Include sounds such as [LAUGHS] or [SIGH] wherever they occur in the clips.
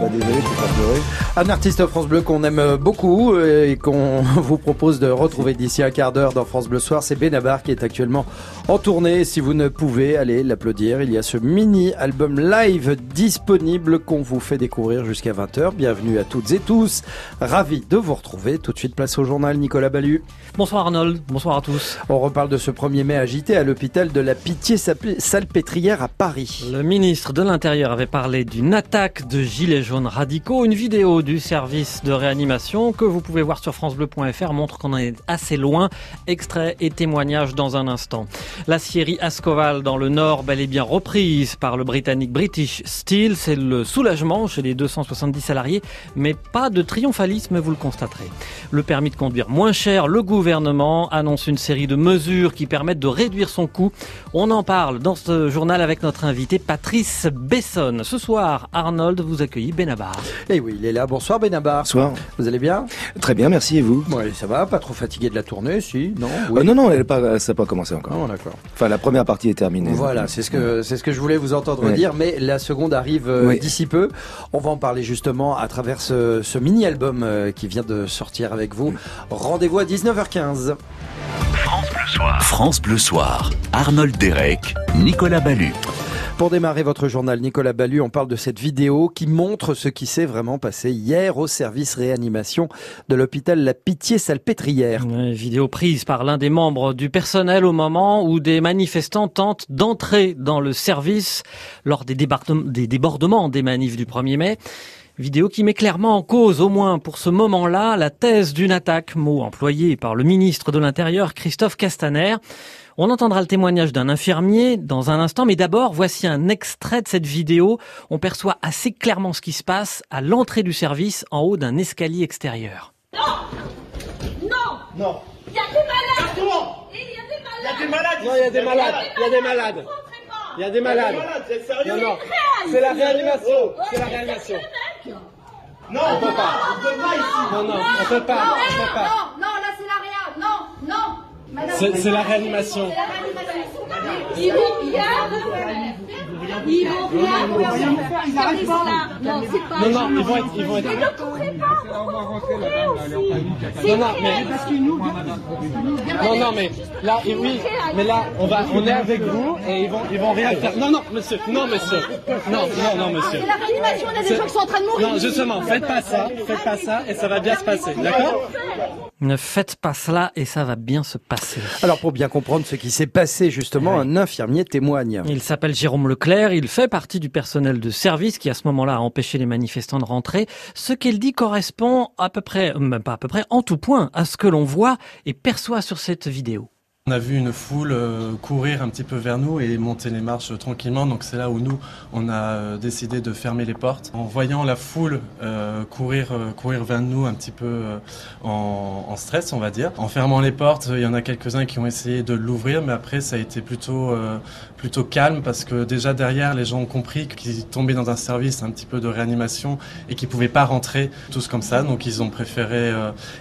Bah désolé, je peux pas pleurer. Un artiste France Bleu qu'on aime beaucoup euh, et qu'on [LAUGHS] vous propose de retrouver d'ici un quart d'heure dans France Bleu Soir, c'est Benabar qui est actuellement en tournée. Si vous ne pouvez aller l'applaudir, il y a ce mini album live disponible qu'on vous fait découvrir jusqu'à 20h. Bienvenue à toutes et tous. Ravi de vous retrouver. Tout de suite, place au journal Nicolas Ballu. Bonsoir Arnold, bonsoir à tous. On reparle de ce 1er mai agité à l'hôpital de la Pitié-Salpêtrière à Paris. Le ministre de l'Intérieur avait parlé d'une attaque de gilets jaunes radicaux. Une vidéo du service de réanimation que vous pouvez voir sur francebleu.fr montre qu'on est assez loin. Extrait et témoignage dans un instant. La scierie Ascoval dans le Nord, bel et bien reprise par le britannique British Steel. C'est le soulagement chez les 270 salariés, mais pas de triomphalisme, vous le constaterez. Le permis de conduire moins cher, le gouvernement annonce une série de mesures qui permettent de réduire son coût. On en parle dans ce journal avec notre invité Patrice Besson. Ce soir, Arnold vous accueille Benabar. Et eh oui, il est là. Bonsoir Benabar. Bonsoir. Vous allez bien? Très bien, merci. Et vous? Oui, ça va. Pas trop fatigué de la tournée, si Non? Oui. Euh, non, non, elle pas, ça n'a pas commencé encore. Non, d'accord. Enfin, la première partie est terminée. Voilà, c'est ce que c'est ce que je voulais vous entendre dire, mais la seconde arrive euh, d'ici peu. On va en parler justement à travers ce, ce mini album euh, qui vient de sortir avec vous. Rendez-vous à 19h15. France Bleu Soir. France Bleu Soir. Arnold Derek, Nicolas Ballu. Pour démarrer votre journal, Nicolas Ballu, on parle de cette vidéo qui montre ce qui s'est vraiment passé hier au service réanimation de l'hôpital La Pitié-Salpêtrière. Vidéo prise par l'un des membres du personnel au moment où des manifestants tentent d'entrer dans le service lors des, des débordements des manifs du 1er mai. Vidéo qui met clairement en cause, au moins pour ce moment-là, la thèse d'une attaque, mot employé par le ministre de l'Intérieur Christophe Castaner. On entendra le témoignage d'un infirmier dans un instant, mais d'abord, voici un extrait de cette vidéo. On perçoit assez clairement ce qui se passe à l'entrée du service en haut d'un escalier extérieur. Non Non Non Il y a des malades Il y a des malades Il y a des malades Il y a des malades Il y a des malades Il y a des malades Non, non C'est la réanimation C'est la réanimation non, on peut pas. On peut pas ici. Non, non, on peut pas. Non, on peut pas. Non, non, là c'est la réa. Non, non. C'est la réanimation. Ils vont rien Ils vont rien Ils n'arrivent pas. Non. Non, non, ils vont être. Ils vont être. Mais ne courez pas. Non, non, mais. Non, non, mais là, oui, mais là, on va, on est avec vous et ils vont, ils vont rien faire. Non, non, monsieur, non, monsieur, non, non, non, monsieur. C'est la réanimation, on a des gens qui sont en train de mourir. Non, justement, faites pas ça, faites pas ça et ça va bien se passer, d'accord? Ne faites pas cela et ça va bien se passer. Alors pour bien comprendre ce qui s'est passé justement, un infirmier témoigne. Il s'appelle Jérôme Leclerc, il fait partie du personnel de service qui à ce moment-là a empêché les manifestants de rentrer. Ce qu'il dit correspond à peu près, même pas à peu près, en tout point à ce que l'on voit et perçoit sur cette vidéo. On a vu une foule euh, courir un petit peu vers nous et monter les marches tranquillement. Donc c'est là où nous, on a euh, décidé de fermer les portes. En voyant la foule euh, courir, courir vers nous un petit peu en, stress, on va dire. En fermant les portes, il y en a quelques-uns qui ont essayé de l'ouvrir, mais après ça a été plutôt, plutôt calme parce que déjà derrière, les gens ont compris qu'ils tombaient dans un service un petit peu de réanimation et qu'ils pouvaient pas rentrer tous comme ça. Donc ils ont préféré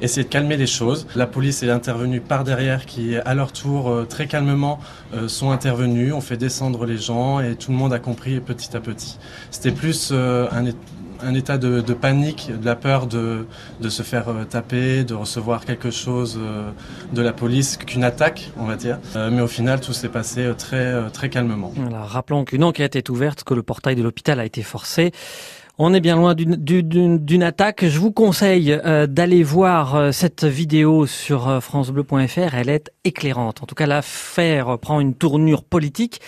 essayer de calmer les choses. La police est intervenue par derrière qui, à leur euh, très calmement, euh, sont intervenus, ont fait descendre les gens et tout le monde a compris petit à petit. C'était plus euh, un, état de, panique, de la peur de, de se faire taper, de recevoir quelque chose de la police qu'une attaque, on va dire. mais au final, tout s'est passé très, très calmement. Rappelons qu'une enquête est ouverte, que le portail de l'hôpital a été forcé. On est bien loin d'une attaque. Je vous conseille euh, d'aller voir euh, cette vidéo sur euh, francebleu.fr. Elle est éclairante. En tout cas, l'affaire prend une tournure politique.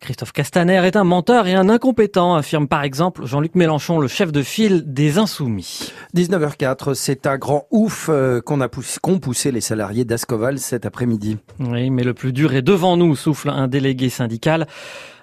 Christophe Castaner est un menteur et un incompétent, affirme par exemple Jean-Luc Mélenchon, le chef de file des Insoumis. 19h04, c'est un grand ouf qu'on a poussé, qu'ont poussé les salariés d'Ascoval cet après-midi. Oui, mais le plus dur est devant nous, souffle un délégué syndical.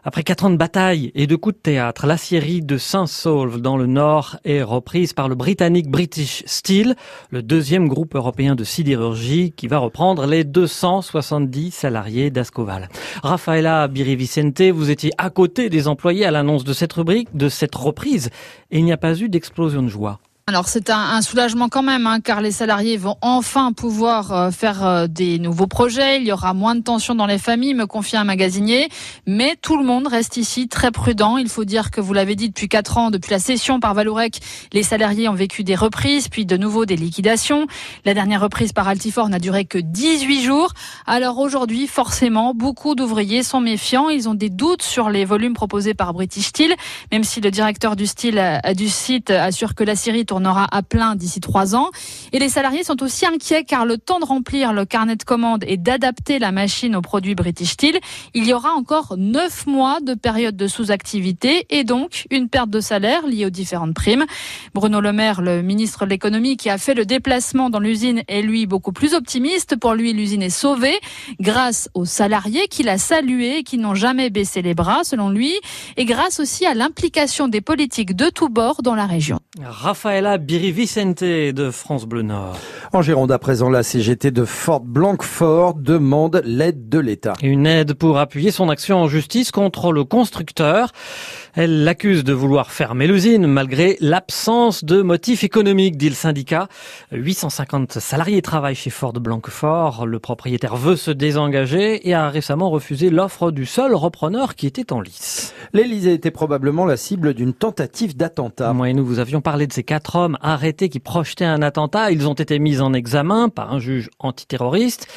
Après quatre ans de bataille et de coups de théâtre, la série de Saint-Saulve dans le Nord est reprise par le britannique British Steel, le deuxième groupe européen de sidérurgie qui va reprendre les 270 salariés d'Ascoval. Rafaela Birivicente, vous étiez à côté des employés à l'annonce de cette rubrique, de cette reprise, et il n'y a pas eu d'explosion de joie. Alors c'est un, un, soulagement quand même, hein, car les salariés vont enfin pouvoir euh, faire euh, des nouveaux projets. Il y aura moins de tensions dans les familles, me confie un magasinier. Mais tout le monde reste ici très prudent. Il faut dire que vous l'avez dit depuis quatre ans, depuis la session par Valourec, les salariés ont vécu des reprises, puis de nouveau des liquidations. La dernière reprise par Altifort n'a duré que 18 jours. Alors aujourd'hui, forcément, beaucoup d'ouvriers sont méfiants. Ils ont des doutes sur les volumes proposés par British Steel, même si le directeur du, style, euh, du site assure que la série tournera à plein d'ici trois ans. Et les salariés sont aussi inquiets car le temps de remplir le carnet de commandes et d'adapter la machine aux produits British Steel, il y aura encore neuf mois de période de sous-activité et donc une perte de salaire liée aux différentes primes. Bruno Le Maire, le ministre de l'économie qui a fait le déplacement dans l'usine, est lui beaucoup plus optimiste. Pour lui, l'usine est sauvée grâce aux salariés qu'il a salués, qui n'ont jamais baissé les bras, selon lui, et grâce aussi à l'implication des politiques de tous bords dans la région. Rafaela Birivicente de France Bleu Nord. En Gironde, à présent, la CGT de Fort Blanquefort demande l'aide de l'État. Une aide pour appuyer son action en justice contre le constructeur. Elle l'accuse de vouloir fermer l'usine malgré l'absence de motifs économiques, dit le syndicat. 850 salariés travaillent chez Ford Blanquefort. Le propriétaire veut se désengager et a récemment refusé l'offre du seul repreneur qui était en lice. L'Élysée était probablement la cible d'une tentative d'attentat. Moi et nous vous avions parlé de ces quatre hommes arrêtés qui projetaient un attentat. Ils ont été mis en examen par un juge antiterroriste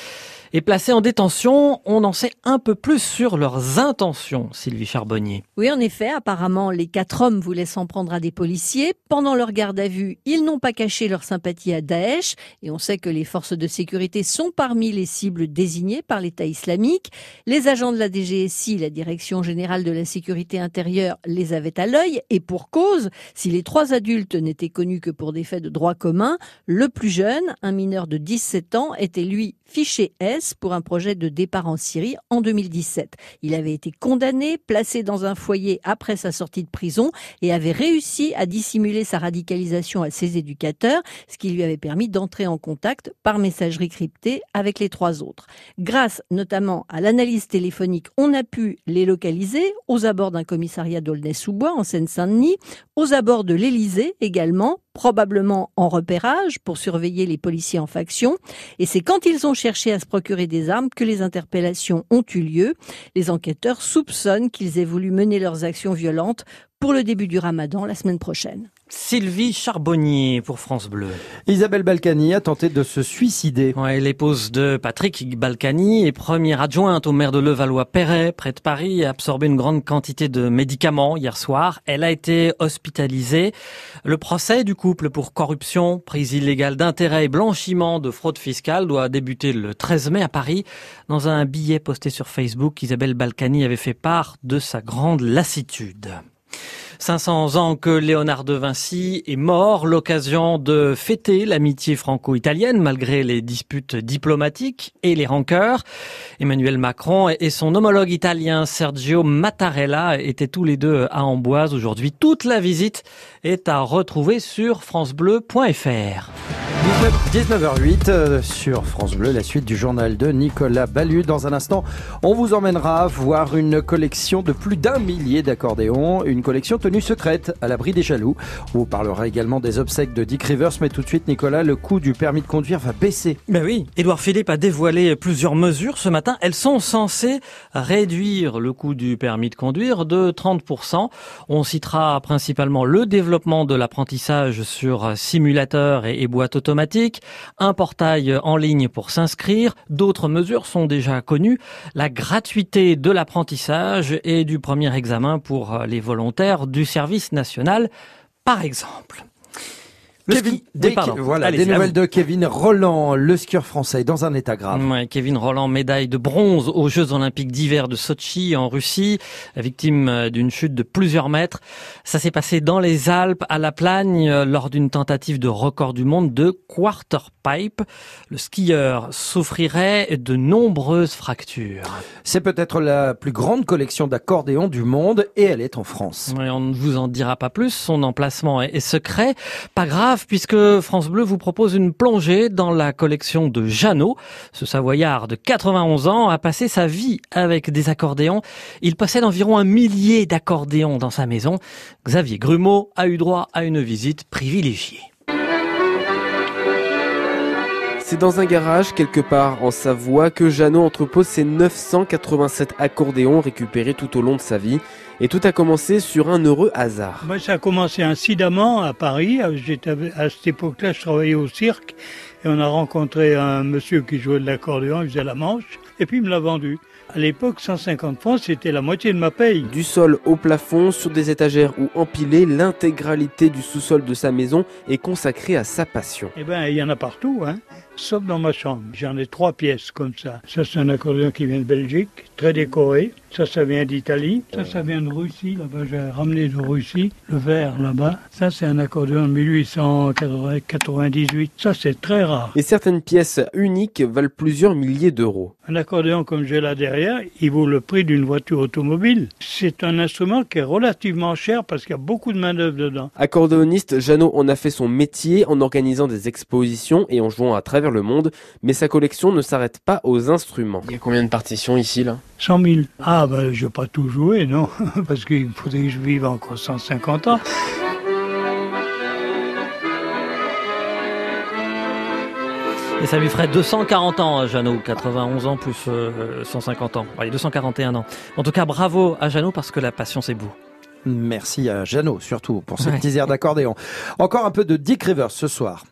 et placés en détention. On en sait un peu plus sur leurs intentions, Sylvie Charbonnier. Oui, en effet, apparemment, les quatre hommes voulaient s'en prendre à des policiers. Pendant leur garde à vue, ils n'ont pas caché leur sympathie à Daesh. Et on sait que les forces de sécurité sont parmi les cibles désignées par l'État islamique. Les agents de la DGSI, la Direction générale de la sécurité intérieure, les avaient à l'œil. Et pour cause, si les trois adultes n'étaient connus que pour des faits de droit commun, le plus jeune, un mineur de 17 ans, était lui fiché S pour un projet de départ en Syrie en 2017. Il avait été condamné, placé dans un foyer après sa sortie de prison et avait réussi à dissimuler sa radicalisation à ses éducateurs, ce qui lui avait permis d'entrer en contact par messagerie cryptée avec les trois autres. Grâce notamment à l'analyse téléphonique, on a pu les localiser aux abords d'un commissariat d'Aulnay-sous-Bois en Seine-Saint-Denis, aux abords de l'Élysée également, probablement en repérage pour surveiller les policiers en faction. Et c'est quand ils ont cherché à se procurer des armes que les interpellations ont eu lieu. Les enquêteurs soupçonnent qu'ils aient voulu mener leurs actions violentes pour le début du ramadan la semaine prochaine. Sylvie Charbonnier pour France Bleu. Isabelle Balkany a tenté de se suicider. Ouais, l'épouse de Patrick Balkany est première adjointe au maire de Levallois-Perret, près de Paris, a absorbé une grande quantité de médicaments hier soir. Elle a été hospitalisée. Le procès du couple pour corruption, prise illégale d'intérêt et blanchiment de fraude fiscale doit débuter le 13 mai à Paris. Dans un billet posté sur Facebook, Isabelle Balkany avait fait part de sa grande lassitude. 500 ans que Léonard de Vinci est mort, l'occasion de fêter l'amitié franco-italienne malgré les disputes diplomatiques et les rancœurs. Emmanuel Macron et son homologue italien Sergio Mattarella étaient tous les deux à Amboise aujourd'hui. Toute la visite est à retrouver sur francebleu.fr. 19h08 euh, sur France Bleu, la suite du journal de Nicolas Ballu. Dans un instant, on vous emmènera voir une collection de plus d'un millier d'accordéons, une collection tenue secrète à l'abri des jaloux. On vous parlera également des obsèques de Dick Rivers, mais tout de suite, Nicolas, le coût du permis de conduire va baisser. Ben oui, Édouard Philippe a dévoilé plusieurs mesures ce matin. Elles sont censées réduire le coût du permis de conduire de 30%. On citera principalement le développement de l'apprentissage sur simulateur et, boîte automatique un portail en ligne pour s'inscrire. D'autres mesures sont déjà connues. La gratuité de l'apprentissage et du premier examen pour les volontaires du service national, par exemple. Kevin, ski, des, oui, voilà, Allez, des nouvelles de Kevin Roland, le skieur français, dans un état grave. Ouais, Kevin Roland, médaille de bronze aux Jeux Olympiques d'hiver de Sochi en Russie, victime d'une chute de plusieurs mètres. Ça s'est passé dans les Alpes, à La Plagne, lors d'une tentative de record du monde de quarter pipe. Le skieur souffrirait de nombreuses fractures. C'est peut-être la plus grande collection d'accordéons du monde et elle est en France. Ouais, on ne vous en dira pas plus. Son emplacement est secret. Pas grave puisque France Bleu vous propose une plongée dans la collection de Jeannot. Ce Savoyard de 91 ans a passé sa vie avec des accordéons. Il possède environ un millier d'accordéons dans sa maison. Xavier Grumeau a eu droit à une visite privilégiée. C'est dans un garage quelque part en Savoie que Jeannot entrepose ses 987 accordéons récupérés tout au long de sa vie. Et tout a commencé sur un heureux hasard. Moi, ça a commencé incidemment à Paris. J'étais à cette époque-là, je travaillais au cirque et on a rencontré un monsieur qui jouait de l'accordéon, il faisait la manche, et puis il me l'a vendu. À l'époque, 150 francs, c'était la moitié de ma paye. Du sol au plafond, sur des étagères ou empilées, l'intégralité du sous-sol de sa maison est consacrée à sa passion. Eh ben, il y en a partout, hein, sauf dans ma chambre. J'en ai trois pièces comme ça. Ça, c'est un accordéon qui vient de Belgique, très décoré. Ça, ça vient d'Italie. Ça, ça vient de Russie. Là-bas, j'ai ramené de Russie. Le vert, là-bas. Ça, c'est un accordéon de 1898. Ça, c'est très rare. Et certaines pièces uniques valent plusieurs milliers d'euros. Un accordéon comme j'ai là derrière, il vaut le prix d'une voiture automobile. C'est un instrument qui est relativement cher parce qu'il y a beaucoup de main-d'œuvre dedans. Accordéoniste, Jeannot en a fait son métier en organisant des expositions et en jouant à travers le monde. Mais sa collection ne s'arrête pas aux instruments. Il y a combien de partitions ici, là? 100 000. Ah, ben, je vais pas tout jouer, non, [LAUGHS] parce qu'il faudrait que je vive encore 150 ans. Et ça lui ferait 240 ans, Jeannot, 91 ans plus euh, 150 ans. Ouais, 241 ans. En tout cas, bravo à Jeannot parce que la passion, c'est beau. Merci à Jeannot, surtout, pour ce Ouais. petit air d'accordéon. Encore un peu de Dick Rivers ce soir.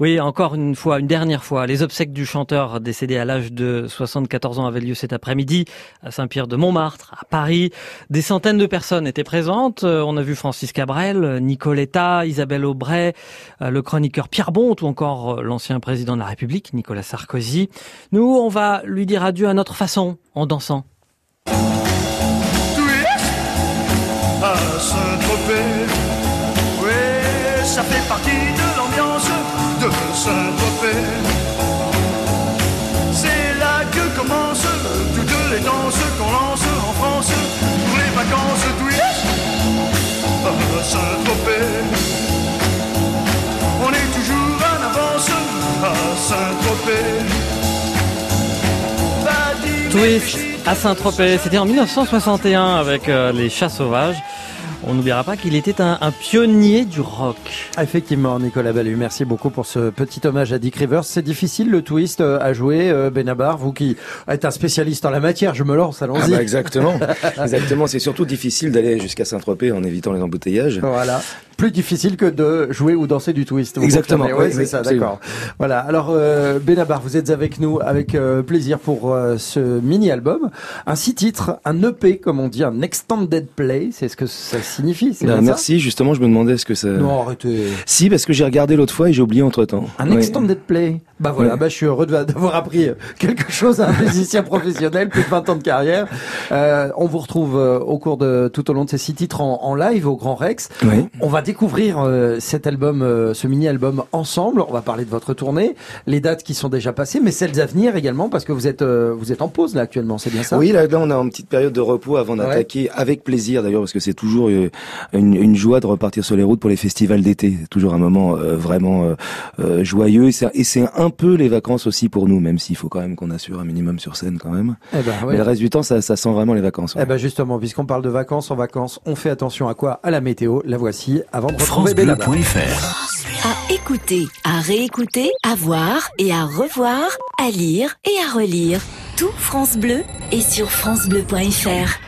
Oui, encore une fois, une dernière fois, les obsèques du chanteur décédé à l'âge de 74 ans avaient lieu cet après-midi à Saint-Pierre-de-Montmartre, à Paris. Des centaines de personnes étaient présentes. Euh, On a vu Francis Cabrel, Nicoletta, Isabelle Aubray, euh, le chroniqueur Pierre Bont ou encore euh, l'ancien président de la République, Nicolas Sarkozy. Nous, on va lui dire adieu à notre façon, en dansant. à. Oui, ça fait partie de Twist à Saint-Tropez, c'était en 1961 avec euh, les chats sauvages. On n'oubliera pas qu'il était un, un pionnier du rock. Effectivement, Nicolas Ballu, merci beaucoup pour ce petit hommage à Dick Rivers. C'est difficile le twist euh, à jouer, euh, Benabar, vous qui êtes un spécialiste en la matière, je me lance, Ah allons-y. bah exactement, [LAUGHS] exactement. C'est surtout difficile d'aller jusqu'à Saint-Tropez en évitant les embouteillages. Voilà. Plus difficile que de jouer ou danser du twist. vous Exactement, Oui, c'est ça, d'accord. Voilà. Alors, euh, Benabar, vous êtes avec nous avec euh, plaisir pour euh, ce mini-album. Un six titres, un EP, comme on dit, un extended play. C'est ce que ça signifie, ça merci, justement, je me demandais ce que ça... Non, arrêtez. Si, parce que j'ai regardé l'autre fois et j'ai oublié entre-temps. Un Ouais. extended play. Bah voilà, Ouais. bah je suis heureux d'avoir appris euh, quelque chose à un musicien [LAUGHS] professionnel, plus de 20 ans de carrière. Euh, on vous retrouve euh, au cours de tout au long de ces six titres en, en live au Grand Rex. Ouais. On va découvrir euh, cet album, ce mini-album ensemble. On va parler de votre tournée, les dates qui sont déjà passées, mais celles à venir également, parce que vous êtes vous êtes en pause là actuellement, c'est bien ça? Oui, là, là, on a une petite période de repos avant Ouais. d'attaquer, avec plaisir d'ailleurs, parce que c'est toujours une, une joie de repartir sur les routes pour les festivals d'été. C'est toujours un moment euh, vraiment euh, euh, joyeux, et c'est- et c'est un peu les vacances aussi pour nous, même s'il faut quand même qu'on assure un minimum sur scène quand même. Eh ben, ouais. Mais le reste du temps, ça, ça sent vraiment les vacances. ouais. Eh ben justement, puisqu'on parle de vacances en vacances, on fait attention à quoi? À la météo. La voici avant de retrouver À écouter, à réécouter, à voir et à revoir, à lire et à relire. Tout France Bleu est sur francebleu.fr.